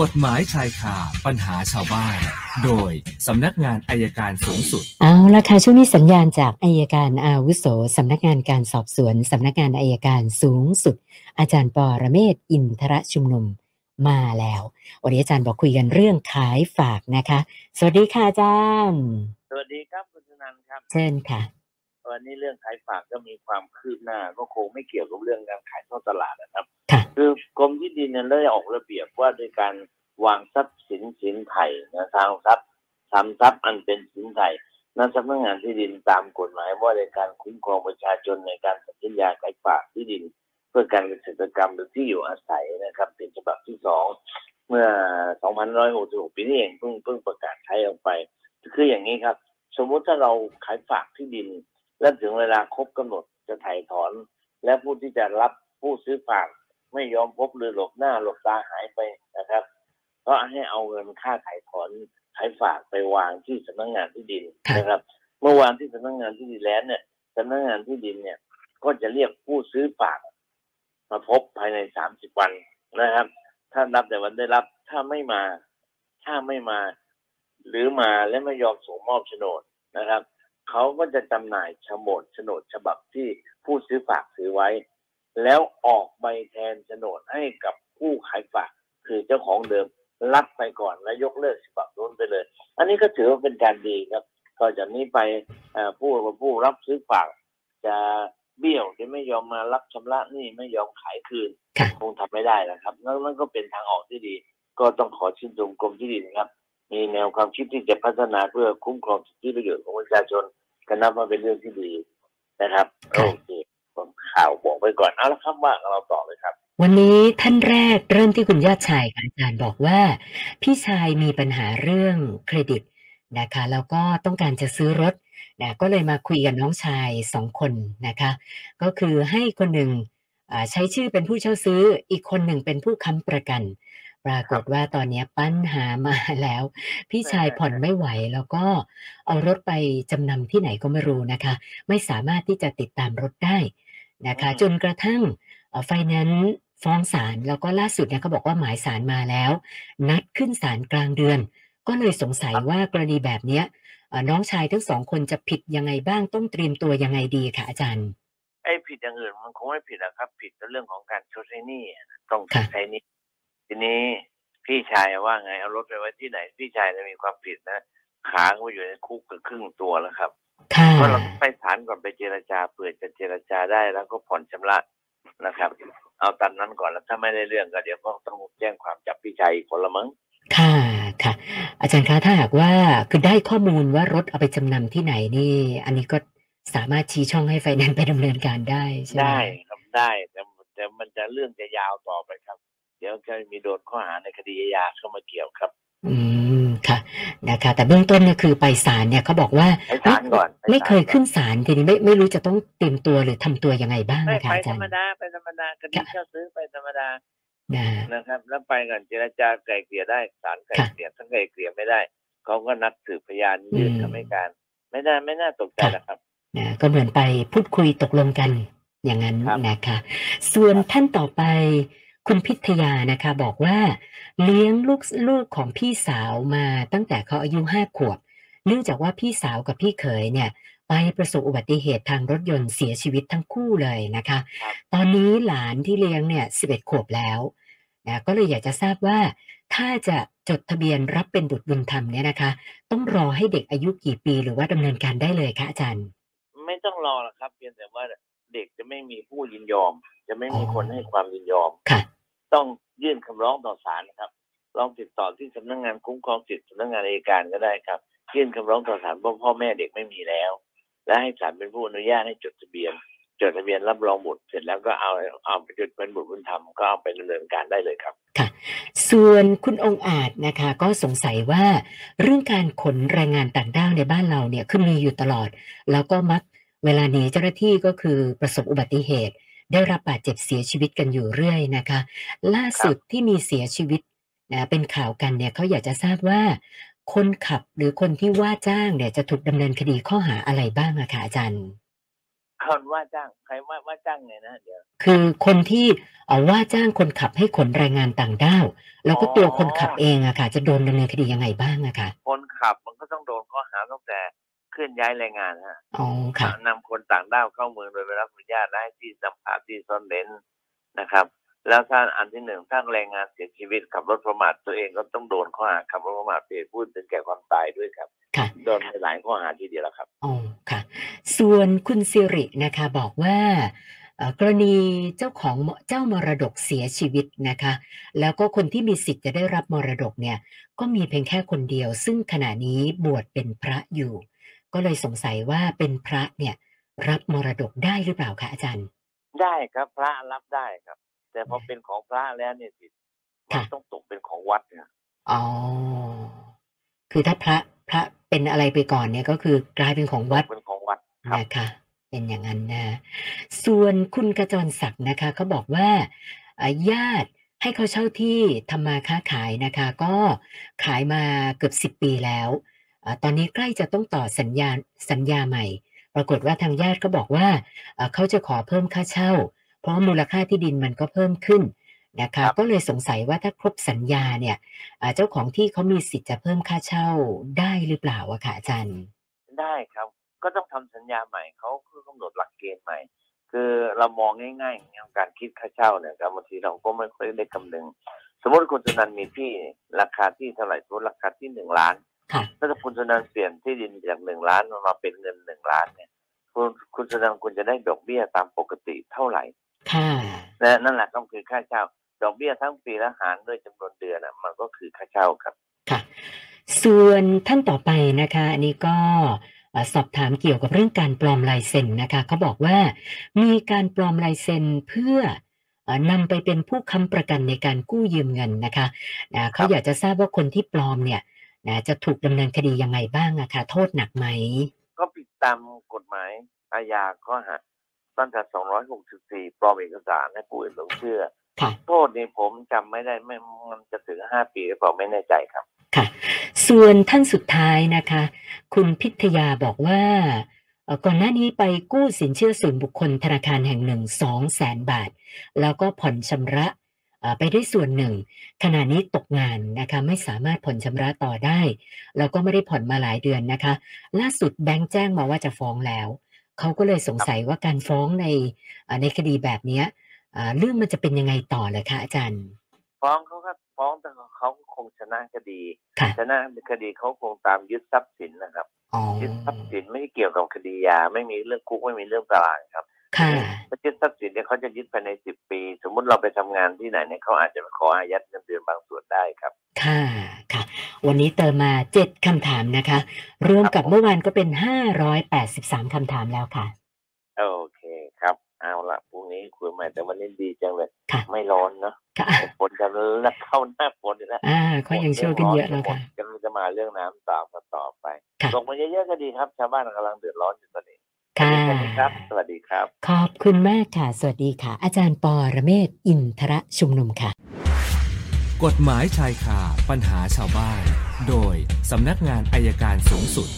กฎหมายชายคาปัญหาชาวบ้าน โดยสำนักงานอัยการสูงสุด เอาละค่ะช่วงนี้สัญญาณจากอัยการอาวุโสสำนักงานการสอบสวนสำนักงานอัยการสูงสุด อาจารย์ปอระเมศวร์อินทรชุมนุมมาแล้ววันนี้อาจารย์บอกคุยกันเรื่องขายฝากนะคะ สวัสดีค่ะอาจารย์ สวัสดีครับคุณชนันท์ครับ เชิญค่ะ วันนี้เรื่องขายฝากก็มีความคืบหน้า ก็คงไม่เกี่ยวกับเรื่องการขายทอดตลาดนะครับค่ะคือกรมที่ดินเนี่ยได้ออกระเบียบว่าด้วยการวางทรัพย์สินสินไทยนะทางทรัพย์ทำทรัพย์อันเป็นสินไทยนั้นสำนักงานที่ดินตามกฎหมายว่าด้วยการคุ้มครองประชาชนในการสัญญาขายฝากที่ดิน เพื่อการเกษตรกรรมหรือที่อยู่อาศัยนะครับ เป็นฉบับที่สองเมื่อ 2566 ปีนี้เองเพิ่งเพิ่งประกาศใช้ออกไป คืออย่างนี้ครับ สมมุติถ้าเราขายฝากที่ดิน และถึงเวลาครบกำหนดจะถ่ายถอน และผู้ที่จะรับผู้ซื้อฝากไม่ยอมพบหรือหลบหน้าหลบตาหายไปนะครับ ก็ให้เอาเงินค่าถ่ายถอนขายฝากไปวางที่สำนักงานที่ดินนะครับ เมื่อวางที่สำนักงานที่ดินแล้วเนี่ยสำนักงานที่ดินเนี่ย ก็จะเรียกผู้ซื้อฝาก มาพบภายในสามสิบวันนะครับ ถ้านับแต่วันได้รับถ้าไม่มา ถ้าไม่มา หรือมาและไม่ยอมส่งมอบโฉนดนะครับ เขาก็จะจำหน่ายโฉนดโฉนดฉบับที่ผู้ซื้อฝากซื้อไว้ แล้วออกใบแทนโฉนดให้กับผู้ขายฝากคือเจ้าของเดิมรับไปก่อนและยกเลิกฉบับนู้นไปเลย อันนี้ก็ถือว่าเป็นการดีครับต่อจากนี้ไปเอ่อผู้ผู้รับซื้อฝาก จะเบี้ยวที่ไม่ยอมมารับชำระหนี้ไม่ยอมขายคืนค่ะคงทำไม่ได้นะครับนั่นนั่นก็เป็นทางออกที่ดี ก็ต้องขอชื่นชมกรมที่ดินครับ มีแนวความคิดที่จะพัฒนาเพื่อคุ้มครองสิทธิประโยชน์ของประชาชน ก็นับว่าเป็นเรื่องที่ดีนะครับครับโอเคผมข่าวบอกไปก่อนเอาละครับว่าเราต่อเลยครับ วันนี้ท่านแรกเริ่มที่คุณยอดชายค่ะอาจารย์บอกว่า พี่ชายมีปัญหาเรื่องเครดิตนะคะแล้วก็ต้องการจะซื้อรถนะก็เลยมาคุยกับน้องชายสองคนนะคะ ก็คือให้คนหนึ่งอ่าใช้ชื่อเป็นผู้เช่าซื้ออีกคนหนึ่งเป็นผู้ค้ำประกัน ปรากฏว่าตอนนี้ปัญหามาแล้ว พี่ชายผ่อนไม่ไหวแล้วก็เอารถไปจำนำที่ไหนก็ไม่รู้นะคะ ไม่สามารถที่จะติดตามรถได้นะคะอืมจนกระทั่งไฟแนนซ์ฟ้องศาลแล้วก็ล่าสุดเนี่ยเขาบอกว่าหมายศาลมาแล้ว นัดขึ้นศาลกลางเดือน ก็เลยสงสัยว่ากรณีแบบเนี้ยเอ่อน้องชายทั้งสองคนจะผิดยังไงบ้างต้องเตรียมตัวยังไงดีค่ะอาจารย์ไอ้ผิดอย่างอื่นมันคงไม่ผิดนะครับ ผิดในเรื่องของการชดใช้หนี้นะต้องค่ะใช้หนี้ ทีนี้พี่ชายว่าไงเอารถไปไว้ที่ไหน พี่ชายจะมีความผิดนะขาก็อยู่ในคุกเกือบครึ่งตัวแล้วครับค่ะก็เราไปศาลก่อนไปเจรจาเผื่อจะเจรจาได้แล้วก็ผ่อนชำระนะครับ เอาตามนั้นก่อนแล้วถ้าไม่ได้เรื่องก็เดี๋ยวก็ต้องแจ้งความจับพี่ชายอีกคนละมั้งค่ะค่ะ อาจารย์คะถ้าหากว่าคือได้ข้อมูลว่ารถเอาไปจำนำที่ไหนนี่ อันนี้ก็สามารถชี้ช่องให้ไฟแนนซ์ไปดำเนินการได้ใช่ไหมได้ครับได้แต่แต่มันจะเรื่องจะยาวต่อไปครับ เดี๋ยวจะมีโดนข้อหาในคดีอาญาเข้ามาเกี่ยวครับ อืมค่ะนะคะ แต่เบื้องต้นเนี่ยคือไปศาลเนี่ยเขาบอกว่าไปศาลก่อนไปศาลไม่เคยขึ้นศาลทีนี้ไม่ไม่รู้จะต้องเตรียมตัวหรือทำตัวยังไงบ้างไม่นะคะไปอาธจารรรมย์ดาไปธรรมดาคดีค่ะเช่าซื้อไปธรรมดานะนะครับ แล้วไปกันเจรจาไกล่เกลี่ยได้ศาลไกล่ค่ะเกลี่ยทั้งไกล่เกลี่ยไม่ได้เขาก็นัดสืบพยานยื่นอืมคำให้การ ไม่ได้ไม่น่าตกใจค่ะนะครับนะก็เหมือนไปพูดคุยตกลงกันอย่างนั้นครับนะคะ ส่วนครับท่านต่อไป คุณพิทยานะคะบอกว่าเลี้ยงลูกลูกของพี่สาวมาตั้งแต่เขาอายุห้าขวบ เนื่องจากว่าพี่สาวกับพี่เขยเนี่ยไปประสบอุบัติเหตุทางรถยนต์เสียชีวิตทั้งคู่เลยนะคะครับตอนนี้หลานที่เลี้ยงเนี่ยสิบเอ็ดขวบแล้วนะก็เลยอยากจะทราบว่า ถ้าจะจดทะเบียนรับเป็นบุตรบุญธรรมเนี่ยนะคะ ต้องรอให้เด็กอายุกี่ปีหรือว่าดำเนินการได้เลยคะอาจารย์ ไม่ต้องรอหรอกครับเพียงแต่ว่าเด็กจะไม่มีผู้ยินยอม จะไม่มีอ๋อคนให้ความยินยอมค่ะ ต้องยื่นคำร้องต่อศาลนะครับลองติดต่อที่สำนักงานคุ้มครองสิทธิสำนักงานอัยการก็ได้ครับ ยื่นคำร้องต่อศาลเพราะพ่อแม่เด็กไม่มีแล้ว และให้ศาลเป็นผู้อนุญาตให้จดทะเบียน จดทะเบียนรับรองบุตรเสร็จแล้วก็เอาเอาไปจดเป็นบุตรบุญธรรมก็เอาไปดำเนินการได้เลยครับค่ะ ส่วนคุณองค์อาจนะคะก็สงสัยว่าเรื่องการขนแรงงานต่างด้าวในบ้านเราเนี่ยคือมีอยู่ตลอด แล้วก็มักเวลาหนีเจ้าหน้าที่ก็คือประสบอุบัติเหตุ ได้รับบาดเจ็บเสียชีวิตกันอยู่เรื่อยนะคะ ล่าสุดที่มีเสียชีวิตนะเป็นข่าวกันเนี่ยเขาอยากจะทราบว่า คนขับหรือคนที่ว่าจ้างเนี่ยจะถูกดำเนินคดีข้อหาอะไรบ้างอะคะอาจารย์คคนว่าจ้างใครว่าว่าจ้างไงนะเดี๋ยวคือคนที่เอาว่าจ้างคนขับให้ขนแรงงานต่างด้าวแล้วก็อ๋อตัวคนขับเองอะค่ะ จะโดนดำเนินคดียังไงบ้างอะค่ะคนขับมันก็ต้องโดนข้อหาตั้งแต่เค ลื่อนย้ายแรงงานฮะอ๋อค่ะนำคนต่างด้าวเข้าเมืองโดยไม่รับอนุญาตและให้ที่สัมผัสที่ซ่อนเร้นนะครับ แล้วถ้าอันที่หนึ่งถ้าแรงงานเสียชีวิตขับรถประมาทตัวเองก็ต้องโดนข้อหาขับรถประมาทเป็นเหตุผู้อื่นถึงแก่ความตายด้วยครับค่ะโดนไปหลายข้อหาทีเดียวแล้วครับอ๋อค่ะ ส่วนคุณสิรินะคะบอกว่าเอ่อกรณีเจ้าของมเจ้ามรดกเสียชีวิตนะคะ แล้วก็คนที่มีสิทธิ์จะได้รับมรดกเนี่ย ก็มีเพียงแค่คนเดียว ซึ่งขณะนี้บวชเป็นพระอยู่ ก็เลยสงสัยว่าเป็นพระเนี่ย รับมรดกได้หรือเปล่าคะอาจารย์ ได้ครับพระรับได้ครับ แต่พอเป็นของพระแล้วเนี่ยสิมันค่ะต้องตกเป็นของวัดนะอ๋อคือถ้าพระพระเป็นอะไรไปก่อนเนี่ยก็คือกลายเป็นของวัดเป็นของวัดครับนะคะเป็นอย่างนั้นนะ ส่วนคุณกระจรศักดิ์นะคะเขาบอกว่าอ่าญาติให้เขาเช่าที่ทำมาค้าขายนะคะ ก็ขายมาเกือบสิบปีแล้วอา ตอนนี้ใกล้จะต้องต่อสัญญาสัญญาใหม่ ปรากฏว่าทางญาติก็บอกว่าอ่าเขาจะขอเพิ่มค่าเช่า เพราะมูลค่าที่ดินมันก็เพิ่มขึ้นนะคะก็เลยสงสัยว่าถ้าครบสัญญาเนี่ยอ่าเจ้าของที่เขามีสิทธิ์จะเพิ่มค่าเช่าได้หรือเปล่าอะค่ะอาจารย์ ได้ครับก็ต้องทำสัญญาใหม่เขาคือกำหนดหลักเกณฑ์ใหม่ คือเรามองง่ายๆอย่างเงี้ยการคิดค่าเช่าเนี่ยครับบางทีเราก็ไม่ค่อยได้คำนึง สมมติคุณสุนันท์มีที่ราคาที่เท่าไหร่สมมติราคาที่หนึ่งล้านค่ะ ถ้าคุณสุนันท์เปลี่ยนที่ดินจากหนึ่งล้านมาเป็นเงินหนึ่งล้านเนี่ย คุณคุณสุนันท์คุณจะได้ดอกเบี้ยตามปกติเท่าไหร่ค่ะนะนั่นแหละก็คือค่าเช่า ดอกเบี้ยทั้งปีและหารด้วยจำนวนเดือนอะ มันก็คือค่าเช่าครับ ค่ะ ส่วนท่านต่อไปนะคะ อันนี้ก็เอ่อสอบถามเกี่ยวกับเรื่องการปลอมลายเซ็นนะคะเขาบอกว่ามีการปลอมลายเซ็นเพื่อเอ่อนำไปเป็นผู้ค้ำประกันในการกู้ยืมเงินนะคะนะเขาอยากจะทราบว่าคนที่ปลอมเนี่ย นะจะถูกดำเนินคดียังไงบ้างอะคะโทษหนักไหม ก็ผิดตามกฎหมายอาญาข้อหาตั้งแต่264 ปลอมเอกสารให้ผู้อื่นหลงเชื่อค่ะโทษนี่ผมจำไม่ได้ไม่มันจะถึง 5 ปีหรือเปล่าไม่แน่ใจครับ ค่ะ ส่วนท่านสุดท้ายนะคะ คุณพิทยาบอกว่าเอ่อก่อนหน้านี้ไปกู้สินเชื่อส่วนบุคคลธนาคารแห่งหนึ่งสองแสนบาท แล้วก็ผ่อนชำระเอ่อ ไปได้ส่วนหนึ่ง ขณะนี้ตกงานนะคะไม่สามารถผ่อนชำระต่อได้ แล้วก็ไม่ได้ผ่อนมาหลายเดือนนะคะ ล่าสุดแบงค์แจ้งมาว่าจะฟ้องแล้วเขาก็เลยสงสัยว่าการฟ้องในเอ่อในคดีแบบเนี้ยอ่าเรื่องมันจะเป็นยังไงต่อเลยคะอาจารย์ ฟ้องเขาก็ฟ้องแต่เขาคงชนะคดีค่ะชนะคดีเขาคงตามยึดทรัพย์สินนะครับอ๋อยึดทรัพย์สินไม่เกี่ยวกับคดียา ไม่มีเรื่องคุกไม่มีเรื่องตารางครับค่ะ ถ้ายึดทรัพย์สินเนี่ยเขาจะยึดภายในสิบปี สมมุติเราไปทำงานที่ไหนเนี่ยเขาอาจจะขออายัดเงินเดือนบางส่วนได้ครับ ค่ะค่ะ วันนี้เติมมาเจ็ดคำถามนะคะ รวมกับครับผมเมื่อวานก็เป็นห้าร้อยแปดสิบสามคำถามแล้วค่ะ โอเคครับ เอาละพรุ่งนี้คุยใหม่แต่วันนี้ดีจังเลยค่ะไม่ร้อนเนาะค่ะฝนจะเริ่มเข้าหน้าฝนอยู่แล้วอ่าเขายังเชื่อกันเยอะแล้วค่ะกำลังจะมาเรื่องน้ำต่อมาต่อไปค่ะลงมาเยอะๆก็ดีครับ ชาวบ้านกำลังเดือดร้อนอยู่ตอนนี้ ค่ะสวัสดีครับ สวัสดีครับ ขอบคุณมากค่ะ สวัสดีค่ะ อาจารย์ปอระเมศวร์อินทระชุมนุมค่ะ กฎหมายชายคาปัญหาชาวบ้าน โดยสำนักงานอายการสูงสุด